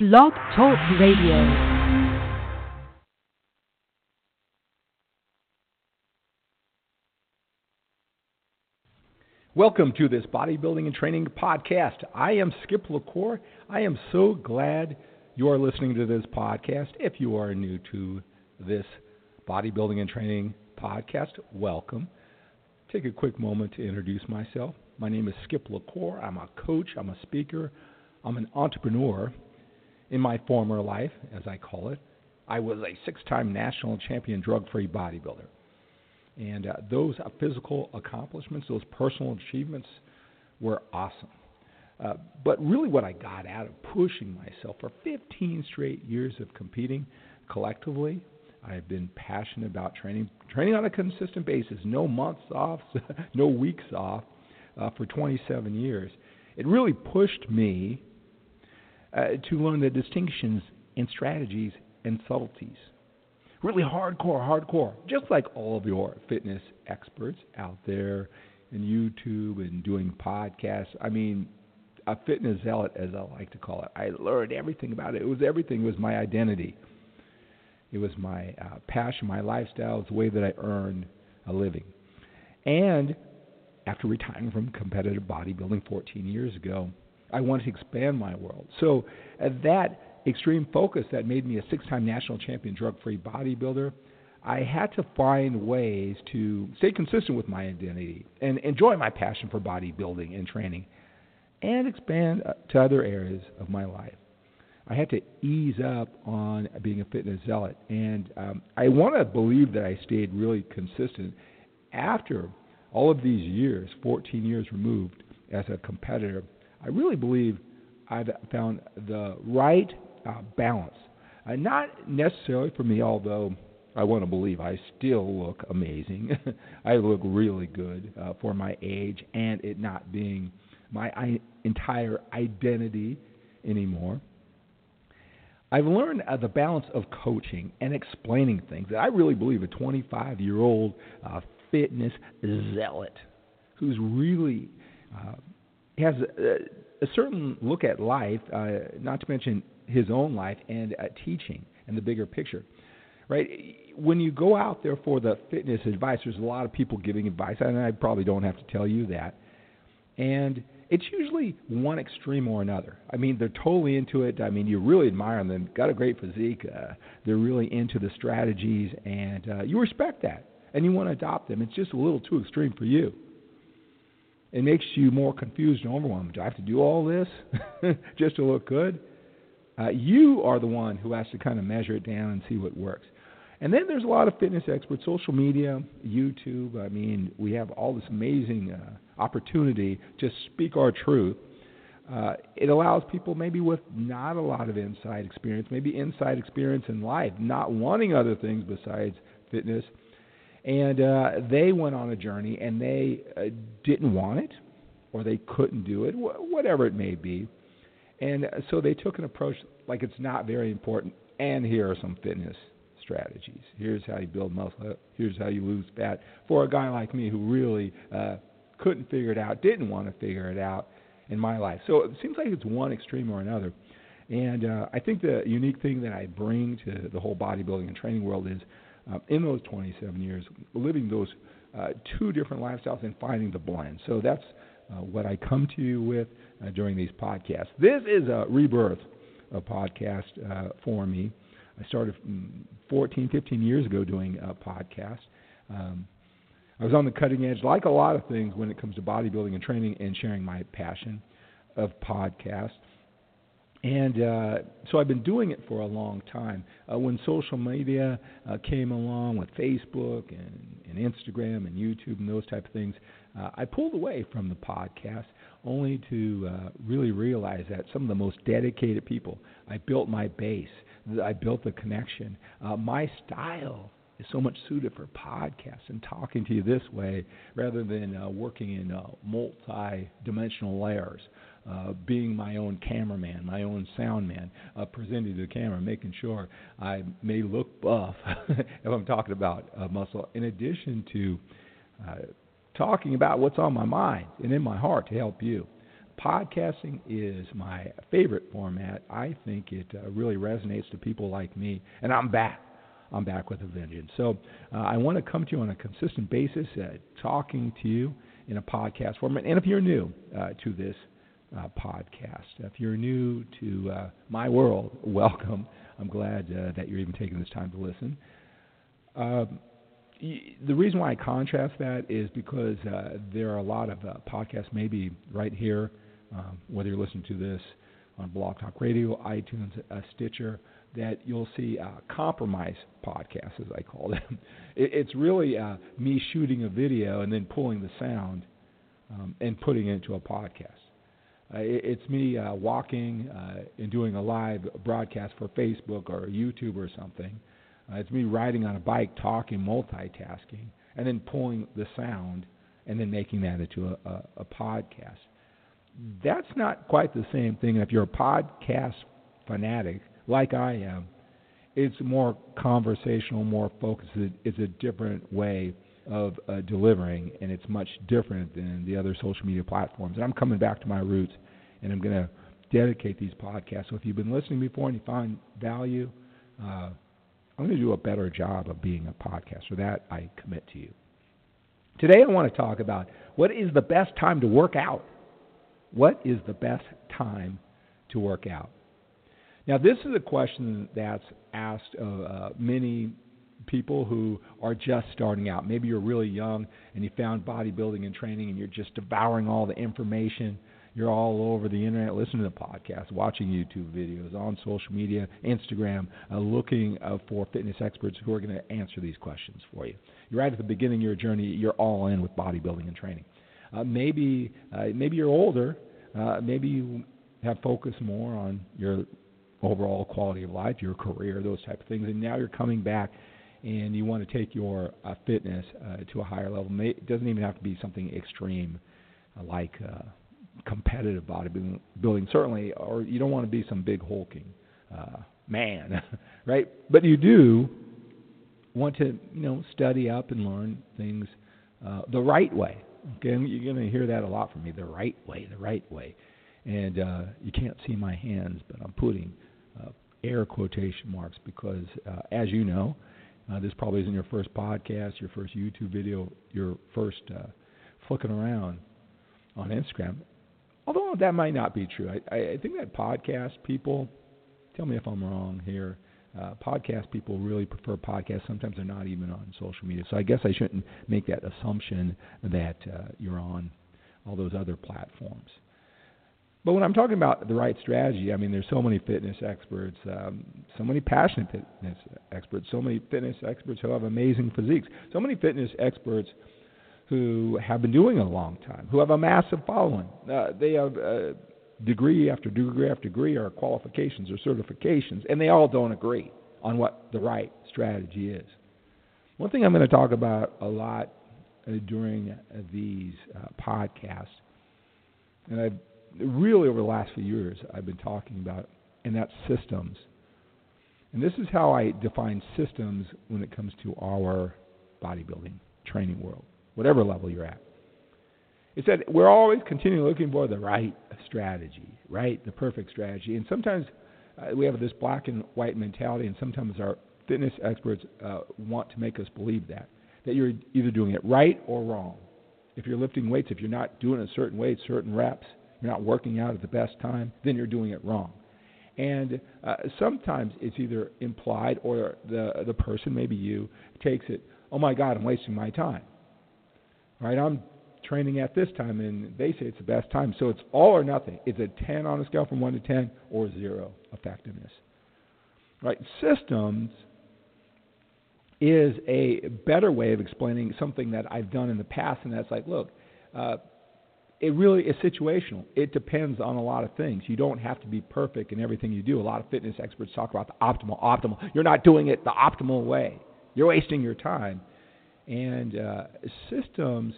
Blog Talk Radio. Welcome to this bodybuilding and training podcast. I am Skip LaCour. I am so glad you are listening to this podcast. If you are new to this bodybuilding and training podcast, welcome. Take a quick moment to introduce myself. My name is Skip LaCour. I'm a coach, I'm a speaker, I'm an entrepreneur. In my former life, as I call it, I was a six time national champion drug free bodybuilder. And uh, those uh, physical accomplishments, those personal achievements, were awesome. Uh, but really, what I got out of pushing myself for 15 straight years of competing collectively, I've been passionate about training, training on a consistent basis, no months off, no weeks off, uh, for 27 years. It really pushed me uh, to learn the distinctions in strategies and subtleties really hardcore, hardcore, just like all of your fitness experts out there in YouTube and doing podcasts. I mean, a fitness zealot, as I like to call it. I learned everything about it. It was everything. It was my identity. It was my uh, passion, my lifestyle. The way that I earned a living. And after retiring from competitive bodybuilding 14 years ago, I wanted to expand my world. So at that extreme focus that made me a six time national champion drug free bodybuilder, I had to find ways to stay consistent with my identity and enjoy my passion for bodybuilding and training and expand uh, to other areas of my life. I had to ease up on being a fitness zealot. And um, I want to believe that I stayed really consistent after all of these years, 14 years removed as a competitor. I really believe I've found the right uh, balance. Uh, not necessarily for me, although I want to believe I still look amazing. I look really good uh, for my age and it not being my I- entire identity anymore. I've learned uh, the balance of coaching and explaining things that I really believe a 25 year old uh, fitness zealot who's really uh, has a, a certain look at life, uh, not to mention his own life and uh, teaching and the bigger picture. Right? When you go out there for the fitness advice, there's a lot of people giving advice, and I probably don't have to tell you that. And it's usually one extreme or another. I mean, they're totally into it. I mean, you really admire them. Got a great physique. Uh, they're really into the strategies, and uh, you respect that, and you want to adopt them. It's just a little too extreme for you. It makes you more confused and overwhelmed. Do I have to do all this just to look good? Uh, you are the one who has to kind of measure it down and see what works. And then there's a lot of fitness experts, social media, YouTube. I mean, we have all this amazing uh, opportunity to speak our truth. Uh, it allows people maybe with not a lot of inside experience, maybe inside experience in life, not wanting other things besides fitness. And uh, they went on a journey and they uh, didn't want it or they couldn't do it, wh- whatever it may be. And so they took an approach like it's not very important. And here are some fitness strategies. Here's how you build muscle. Here's how you lose fat. For a guy like me who really uh, couldn't figure it out, didn't want to figure it out in my life. So it seems like it's one extreme or another. And uh, I think the unique thing that I bring to the whole bodybuilding and training world is uh, in those 27 years, living those uh, two different lifestyles and finding the blend. So that's uh, what I come to you with uh, during these podcasts. This is a rebirth of podcast uh, for me. I started 14, 15 years ago doing a podcast. Um, I was on the cutting edge, like a lot of things when it comes to bodybuilding and training and sharing my passion of podcast. And uh, so I've been doing it for a long time. Uh, when social media uh, came along with Facebook and, and Instagram and YouTube and those type of things, uh, I pulled away from the podcast only to uh, really realize that some of the most dedicated people, I built my base, I built the connection. Uh, my style is so much suited for podcasts and talking to you this way rather than working in uh, multi-dimensional layers uh, being my own cameraman, my own sound man, uh, presenting to the camera, making sure I may look buff if I'm talking about uh, muscle, in addition to uh, talking about what's on my mind and in my heart to help you. Podcasting is my favorite format. I think it uh, really resonates to people like me, and I'm back. I'm back with a vengeance. So uh, I want to come to you on a consistent basis, uh, talking to you in a podcast format. And if you're new uh, to this uh, podcast. If you're new to uh, my world, welcome. I'm glad uh, that you're even taking this time to listen. Um, the reason why I contrast that is because uh, there are a lot of uh, podcasts, maybe right here, um, whether you're listening to this on Blog Talk Radio, iTunes, uh, Stitcher, that you'll see compromise podcasts, as I call them. it, it's really me shooting a video and then pulling the sound um, and putting it into a podcast. Uh, it, it's me uh, walking uh, and doing a live broadcast for Facebook or YouTube or something. Uh, it's me riding on a bike, talking, multitasking, and then pulling the sound and then making that into a, a, a podcast. That's not quite the same thing. If you're a podcast fanatic, like I am, it's more conversational, more focused. It's a different way of uh, delivering, and it's much different than the other social media platforms. And I'm coming back to my roots, and I'm going to dedicate these podcasts. So if you've been listening before and you find value, uh, I'm going to do a better job of being a podcaster. That I commit to you. Today, I want to talk about what is the best time to work out. What is the best time to work out? Now, this is a question that's asked of uh, many people who are just starting out. Maybe you're really young and you found bodybuilding and training and you're just devouring all the information. You're all over the internet listening to podcasts, watching YouTube videos, on social media, Instagram, uh, looking uh, for fitness experts who are going to answer these questions for you. You're right at the beginning of your journey. You're all in with bodybuilding and training. Uh, maybe uh, maybe you're older. Uh, maybe you have focused more on your overall quality of life, your career, those type of things, and now you're coming back and you want to take your uh, fitness uh, to a higher level. It doesn't even have to be something extreme uh, like uh, competitive bodybuilding, certainly, or you don't want to be some big hulking uh, man, right? But you do want to, you know, study up and learn things uh, the right way. Okay, and you're going to hear that a lot from me. The right way, the right way, and uh, you can't see my hands, but I'm putting uh, air quotation marks because, uh, as you know, this probably isn't your first podcast, your first YouTube video, your first uh, flicking around on Instagram. Although that might not be true. I, I think that podcast people, tell me if I'm wrong here, uh, podcast people really prefer podcasts. Sometimes they're not even on social media. So I guess I shouldn't make that assumption that uh, you're on all those other platforms. But when I'm talking about the right strategy, I mean, there's so many fitness experts, um, so many passionate fitness experts, so many fitness experts who have amazing physiques, so many fitness experts who have been doing it a long time, who have a massive following. Uh, they have uh, degree after degree after degree, or qualifications or certifications, and they all don't agree on what the right strategy is. One thing I'm going to talk about a lot uh, during these uh, podcasts, and I've really over the last few years I've been talking about, and that's systems. And this is how I define systems when it comes to our bodybuilding training world, whatever level you're at. It's that we're always continually looking for the right strategy, right? The perfect strategy. And sometimes uh, we have this black and white mentality, and sometimes our fitness experts uh, want to make us believe that, that you're either doing it right or wrong. If you're lifting weights, if you're not doing a certain weight, certain reps, you're not working out at the best time, then you're doing it wrong. And uh, sometimes it's either implied or the the person, maybe you, takes it. Oh my God, I'm wasting my time. Right? I'm training at this time, and they say it's the best time. So it's all or nothing. It's a 10 on a scale from 1 to 10 or 0 effectiveness. Right? Systems is a better way of explaining something that I've done in the past, and that's like, look, uh, it really is situational. It depends on a lot of things. You don't have to be perfect in everything you do. A lot of fitness experts talk about the optimal, optimal. You're not doing it the optimal way. You're wasting your time. And uh, systems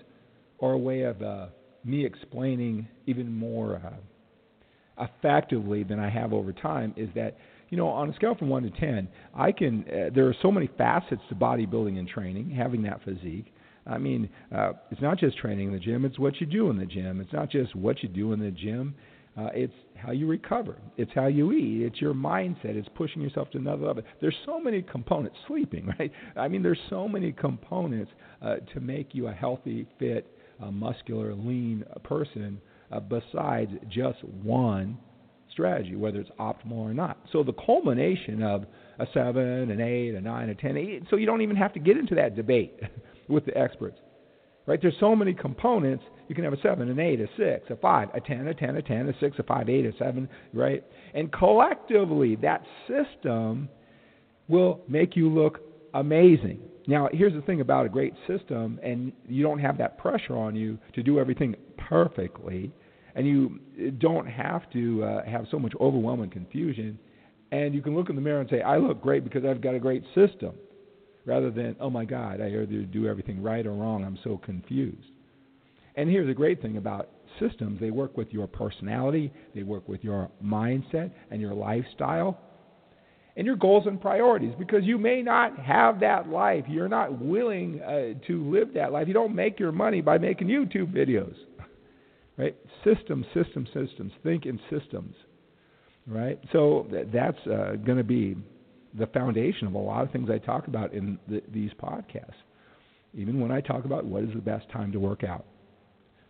are a way of uh, me explaining even more uh, effectively than I have over time is that you know, on a scale from one to ten, I can. Uh, there are so many facets to bodybuilding and training, having that physique. I mean, uh, it's not just training in the gym; it's what you do in the gym. It's not just what you do in the gym. Uh, it's how you recover. It's how you eat. It's your mindset. It's pushing yourself to another level. There's so many components. Sleeping, right? I mean, there's so many components uh, to make you a healthy, fit, uh, muscular, lean person. Uh, besides just one strategy, whether it's optimal or not. So the culmination of a seven, an eight, a nine, a ten, so you don't even have to get into that debate with the experts. Right? There's so many components. You can have a seven, an eight, a six, a five, a ten, a ten, a ten, a six, a five, eight, a seven, right? And collectively, that system will make you look amazing. Now, here's the thing about a great system, and you don't have that pressure on you to do everything perfectly and you don't have to uh, have so much overwhelming confusion. And you can look in the mirror and say, I look great because I've got a great system, rather than, oh my God, I either do everything right or wrong. I'm so confused. And here's the great thing about systems they work with your personality, they work with your mindset and your lifestyle and your goals and priorities because you may not have that life. You're not willing uh, to live that life. You don't make your money by making YouTube videos right? Systems, systems, systems. Think in systems, right? So that's uh, going to be the foundation of a lot of things I talk about in the, these podcasts. Even when I talk about what is the best time to work out.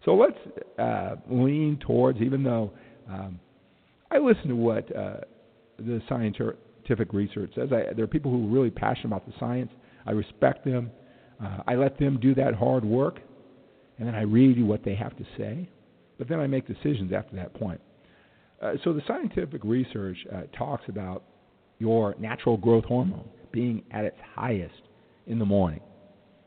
So let's uh, lean towards, even though um, I listen to what uh, the scientific research says. I, there are people who are really passionate about the science. I respect them. Uh, I let them do that hard work, and then I read what they have to say. But then I make decisions after that point. Uh, so the scientific research uh, talks about your natural growth hormone being at its highest in the morning,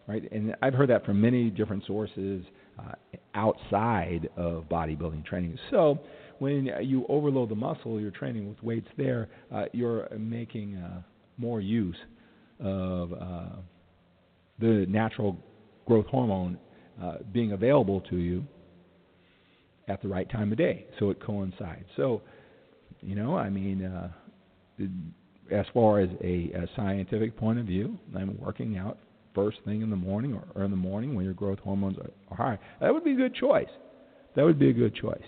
right? And I've heard that from many different sources uh, outside of bodybuilding training. So when you overload the muscle, you're training with weights there, uh, you're making uh, more use of uh, the natural growth hormone being available to you at the right time of day, so it coincides. So, you know, I mean, uh, as far as a, a scientific point of view, I'm working out first thing in the morning or, or in the morning when your growth hormones are, are high. That would be a good choice. That would be a good choice.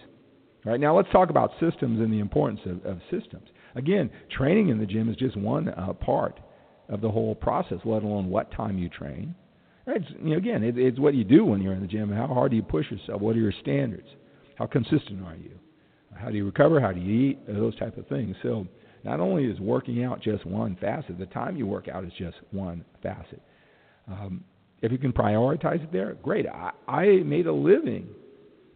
All right, now let's talk about systems and the importance of, of systems. Again, training in the gym is just one uh, part of the whole process, let alone what time you train. It's, you know, again, it, it's what you do when you're in the gym. How hard do you push yourself? What are your standards? How consistent are you? How do you recover? How do you eat? Those type of things. So not only is working out just one facet, the time you work out is just one facet. Um, if you can prioritize it there, great. I, I made a living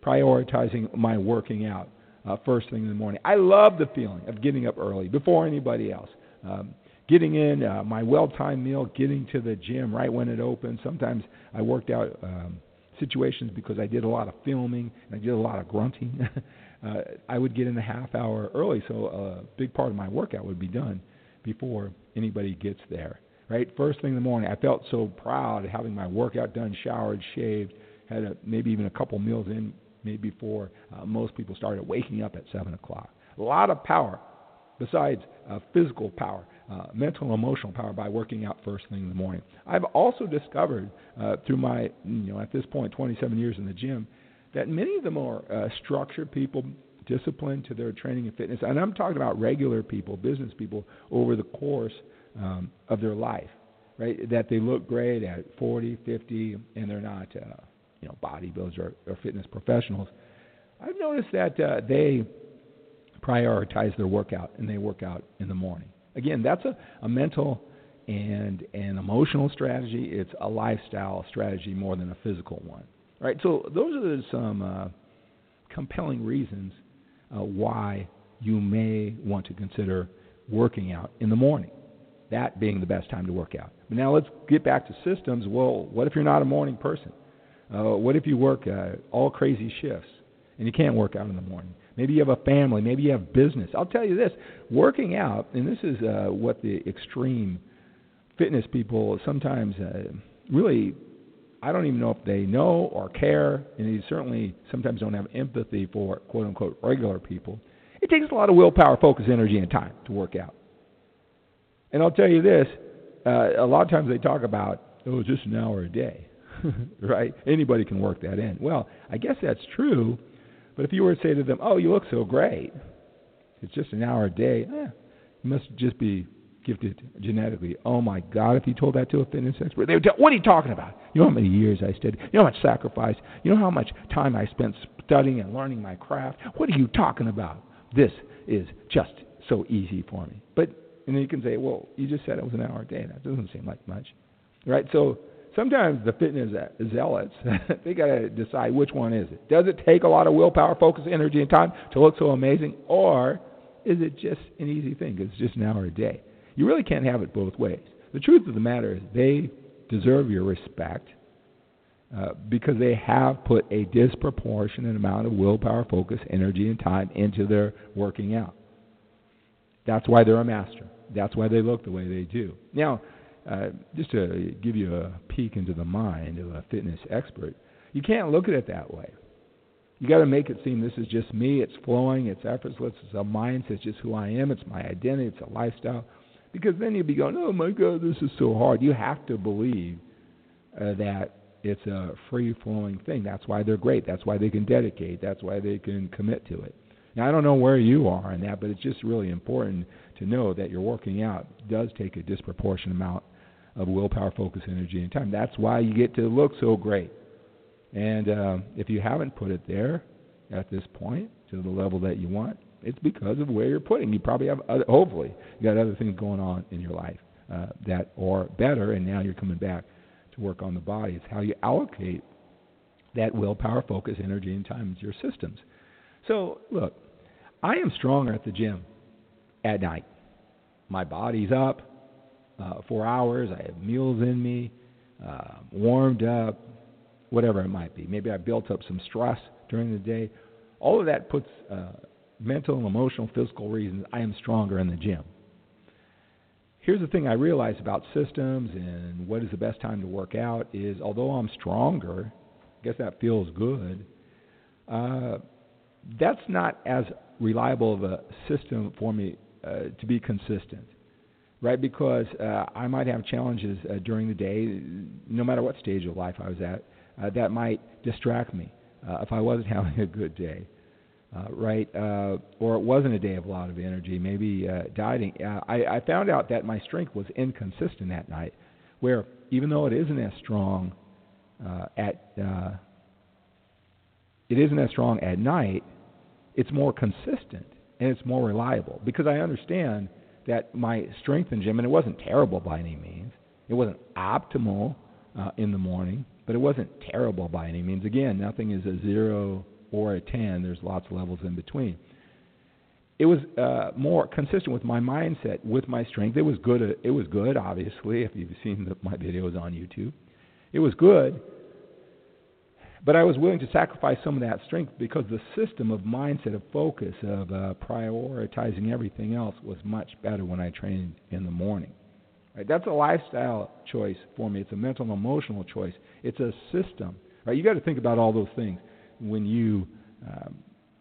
prioritizing my working out uh, first thing in the morning. I love the feeling of getting up early before anybody else. Um, getting in uh, my well-timed meal, getting to the gym right when it opens. Sometimes I worked out um, situations because I did a lot of filming and I did a lot of grunting. uh, I would get in a half hour early, so a big part of my workout would be done before anybody gets there. Right, first thing in the morning, I felt so proud having my workout done, showered, shaved, had a, maybe even a couple meals in, maybe before uh, most people started waking up at seven o'clock. A lot of power, besides uh, physical power uh, mental and emotional power by working out first thing in the morning. I've also discovered uh, through my, you know, at this point, 27 years in the gym, that many of the more uh, structured people, disciplined to their training and fitness, and I'm talking about regular people, business people, over the course um, of their life, right? That they look great at 40, 50, and they're not, uh, you know, bodybuilders or, or fitness professionals. I've noticed that uh, they prioritize their workout and they work out in the morning. Again, that's a, a mental and an emotional strategy. It's a lifestyle strategy more than a physical one. Right? So those are some uh, compelling reasons uh, why you may want to consider working out in the morning. That being the best time to work out. But now let's get back to systems. Well, what if you're not a morning person? Uh, what if you work uh, all crazy shifts and you can't work out in the morning? Maybe you have a family. Maybe you have business. I'll tell you this: working out, and this is uh, what the extreme fitness people sometimes uh, really. I don't even know if they know or care, and they certainly sometimes don't have empathy for quote unquote regular people. It takes a lot of willpower, focus, energy, and time to work out. And I'll tell you this: uh, a lot of times they talk about, oh, just an hour a day, right? Anybody can work that in. Well, I guess that's true but if you were to say to them, "Oh, you look so great," it's just an hour a day. Eh, you must just be gifted genetically. Oh my God! If you told that to a fitness expert, they would tell, "What are you talking about? You know how many years I studied? You know how much sacrifice? You know how much time I spent studying and learning my craft? What are you talking about? This is just so easy for me." But and then you can say, "Well, you just said it was an hour a day. That doesn't seem like much, right?" So sometimes the fitness zealots they got to decide which one is it. Does it take a lot of willpower, focus, energy, and time to look so amazing, or is it just an easy thing? It's just an hour a day. You really can't have it both ways. The truth of the matter is they deserve your respect uh, because they have put a disproportionate amount of willpower, focus, energy, and time into their working out. That's why they're a master. That's why they look the way they do. Now, uh, just to give you a peek into the mind of a fitness expert, you can't look at it that way. You got to make it seem this is just me. It's flowing. It's effortless. It's a mindset. It's just who I am. It's my identity. It's a lifestyle. Because then you'll be going, oh my God, this is so hard. You have to believe uh, that it's a free flowing thing. That's why they're great. That's why they can dedicate. That's why they can commit to it. Now I don't know where you are in that, but it's just really important to know that your working out does take a disproportionate amount of willpower, focus, energy, and time. That's why you get to look so great. And uh, if you haven't put it there at this point to the level that you want, it's because of where you're putting. You probably have, other, hopefully, you got other things going on in your life uh, that are better, and now you're coming back to work on the body. It's how you allocate that willpower, focus, energy, and time into your systems. So, look, I am stronger at the gym at night. My body's up uh, four hours. I have meals in me, uh, warmed up, whatever it might be. Maybe I built up some stress during the day. All of that puts uh, mental, emotional, physical reasons I am stronger in the gym. Here's the thing I realize about systems and what is the best time to work out is although I'm stronger, I guess that feels good. Uh, that's not as reliable of a system for me uh, to be consistent right? Because uh, I might have challenges uh, during the day, no matter what stage of life I was at, uh, that might distract me uh, if I wasn't having a good day, uh, right? Uh, or it wasn't a day of a lot of energy, maybe uh, dieting. Uh, I, I found out that my strength was inconsistent that night, where even though it isn't as strong uh, at uh, it isn't as strong at night, it's more consistent and it's more reliable because I understand that my strength in gym, and it wasn't terrible by any means. It wasn't optimal uh, in the morning, but it wasn't terrible by any means. Again, nothing is a zero or a ten. There's lots of levels in between. It was uh, more consistent with my mindset, with my strength. It was good. Uh, it was good, obviously. If you've seen the, my videos on YouTube, it was good but I was willing to sacrifice some of that strength because the system of mindset, of focus, of uh, prioritizing everything else was much better when I trained in the morning. Right? That's a lifestyle choice for me. It's a mental and emotional choice. It's a system. Right? You got to think about all those things when you um,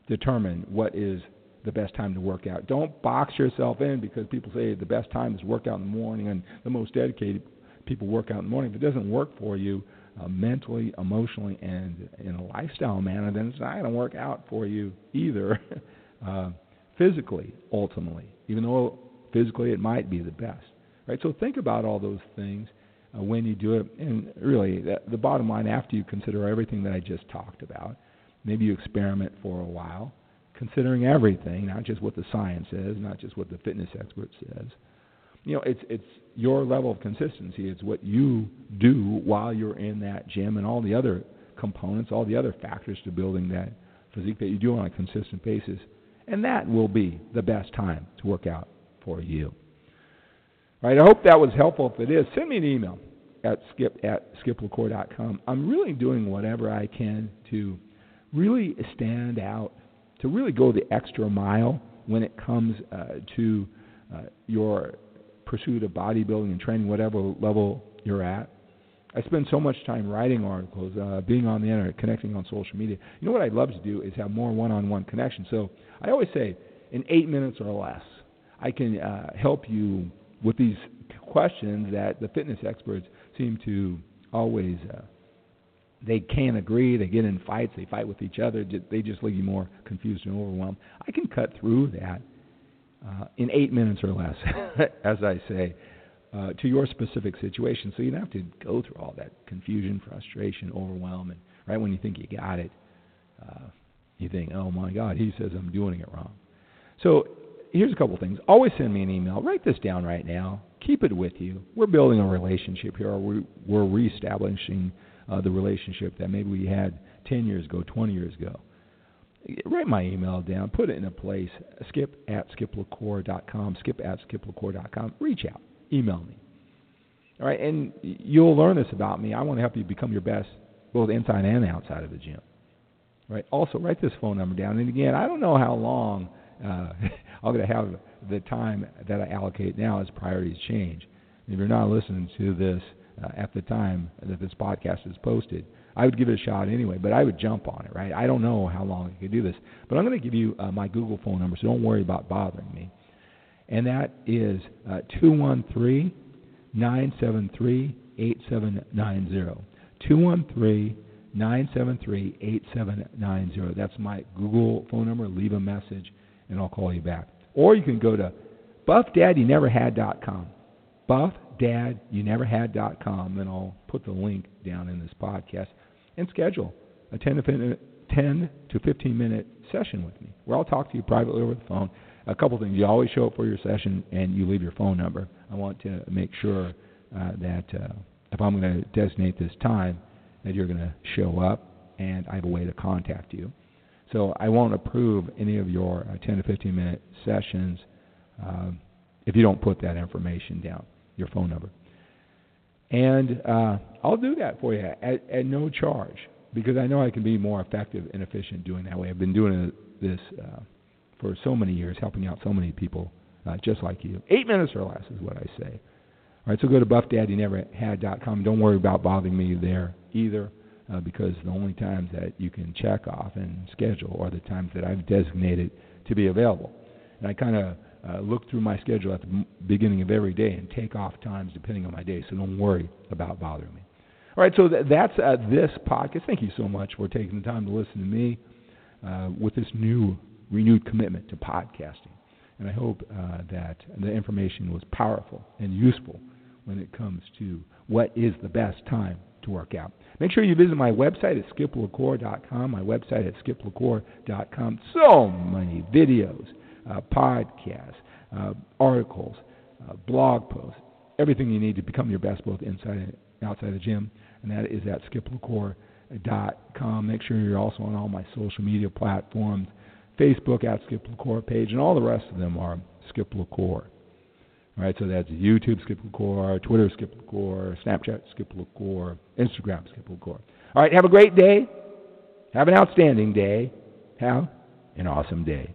determine what is the best time to work out. Don't box yourself in because people say the best time is work out in the morning and the most dedicated people work out in the morning. If it doesn't work for you, uh, mentally, emotionally, and in a lifestyle manner, then it's not going to work out for you either. uh, physically, ultimately, even though physically it might be the best, right? So think about all those things uh, when you do it, and really, the bottom line after you consider everything that I just talked about, maybe you experiment for a while, considering everything, not just what the science says, not just what the fitness expert says you know, it's it's your level of consistency. It's what you do while you're in that gym and all the other components, all the other factors to building that physique that you do on a consistent basis. And that will be the best time to work out for you. All right, I hope that was helpful. If it is, send me an email at skip at skiplacour.com. I'm really doing whatever I can to really stand out, to really go the extra mile when it comes uh, to uh, your pursuit of bodybuilding and training, whatever level you're at. I spend so much time writing articles, uh, being on the internet, connecting on social media. You know what I'd love to do is have more one-on-one connection. So I always say, in eight minutes or less, I can uh, help you with these questions that the fitness experts seem to always uh, they can't agree. They get in fights. They fight with each other. They just leave you more confused and overwhelmed. I can cut through that uh, in eight minutes or less, as I say, uh, to your specific situation. So you don't have to go through all that confusion, frustration, overwhelm, and right when you think you got it, uh, you think, "Oh my God, he says I'm doing it wrong." So here's a couple things. Always send me an email. Write this down right now. Keep it with you. We're building a relationship here. We're, we're reestablishing uh, the relationship that maybe we had 10 years ago, 20 years ago. Write my email down. Put it in a place. Skip at skiplacour.com. Skip at skiplacour.com. Reach out. Email me. All right, and you'll learn this about me. I want to help you become your best, both inside and outside of the gym. All right. Also, write this phone number down. And again, I don't know how long uh, I'm going to have the time that I allocate now as priorities change. If you're not listening to this uh, at the time that this podcast is posted, I would give it a shot anyway, but I would jump on it, right? I don't know how long I could do this, but I'm going to give you uh, my Google phone number, so don't worry about bothering me. And that is uh, 213 973 8790. 213 973 8790. That's my Google phone number. Leave a message, and I'll call you back. Or you can go to buffdaddyouneverhad.com. Buffdaddyouneverhad.com, and I'll put the link down in this podcast and schedule a 10 to 10 to 15 minute session with me where I'll talk to you privately over the phone. A couple things. You always show up for your session and you leave your phone number. I want to make sure uh, that uh, if I'm going to designate this time, that you're going to show up and I have a way to contact you. So I won't approve any of your uh, 10 to 15 minute sessions uh, if you don't put that information down, your phone number. And uh, I'll do that for you at, at no charge because I know I can be more effective and efficient doing that way. I've been doing this uh, for so many years, helping out so many people uh, just like you. Eight minutes or less is what I say. All right, so go to buffdaddyneverhad.com. Don't worry about bothering me there either, uh, because the only times that you can check off and schedule are the times that I've designated to be available. And I kind of uh, look through my schedule at the beginning of every day and take off times depending on my day, so don't worry about bothering me. All right, so th- that's uh, this podcast. Thank you so much for taking the time to listen to me uh, with this new, renewed commitment to podcasting. And I hope uh, that the information was powerful and useful when it comes to what is the best time to work out. Make sure you visit my website at skiplacour.com. my website at skiplacour.com. So many videos, uh, podcasts, uh, articles, uh, blog posts, everything you need to become your best both inside and outside the gym, and that is at skiplacour.com. Make sure you're also on all my social media platforms, Facebook at Skip LaCour page, and all the rest of them are Skip LaCour. All right, so that's YouTube Skip LaCour, Twitter Skip LaCour, Snapchat Skip LaCour, Instagram Skip LaCour. All right, have a great day. Have an outstanding day. Have an awesome day.